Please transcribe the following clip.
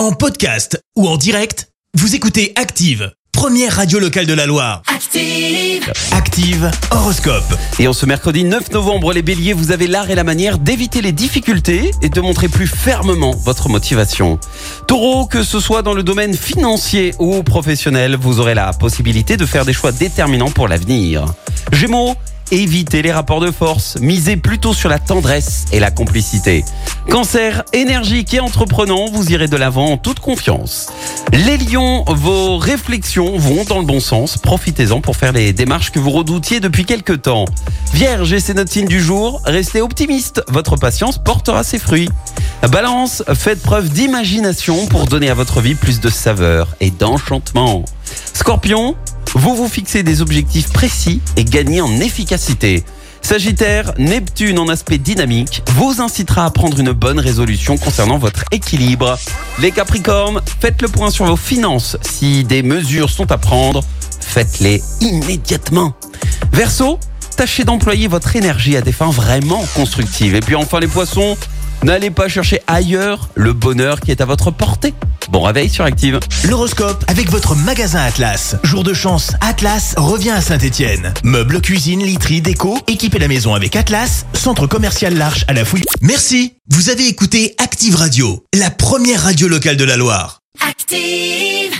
En podcast ou en direct, vous écoutez Active, première radio locale de la Loire. Active. Active Horoscope. Et en ce mercredi 9 novembre, les béliers, vous avez l'art et la manière d'éviter les difficultés et de montrer plus fermement votre motivation. Taureau, que ce soit dans le domaine financier ou professionnel, vous aurez la possibilité de faire des choix déterminants pour l'avenir. Gémeaux, évitez les rapports de force, misez plutôt sur la tendresse et la complicité. Cancer, énergique et entreprenant, vous irez de l'avant en toute confiance. Les lions, vos réflexions vont dans le bon sens, profitez-en pour faire les démarches que vous redoutiez depuis quelque temps. Vierge, et c'est notre signe du jour, restez optimiste, votre patience portera ses fruits. Balance, faites preuve d'imagination pour donner à votre vie plus de saveur et d'enchantement. Scorpion, vous vous fixez des objectifs précis et gagnez en efficacité. Sagittaire, Neptune en aspect dynamique vous incitera à prendre une bonne résolution concernant votre équilibre. Les Capricornes, faites le point sur vos finances. Si des mesures sont à prendre, faites-les immédiatement. Verseau, tâchez d'employer votre énergie à des fins vraiment constructives. Et puis enfin les poissons, n'allez pas chercher ailleurs le bonheur qui est à votre portée. Bon réveil sur Active. L'horoscope avec votre magasin Atlas. Jour de chance, Atlas revient à Saint-Étienne. Meubles, cuisine, literie, déco, équipez la maison avec Atlas, centre commercial L'Arche à la fouille. Merci. Vous avez écouté Active Radio, la première radio locale de la Loire. Active.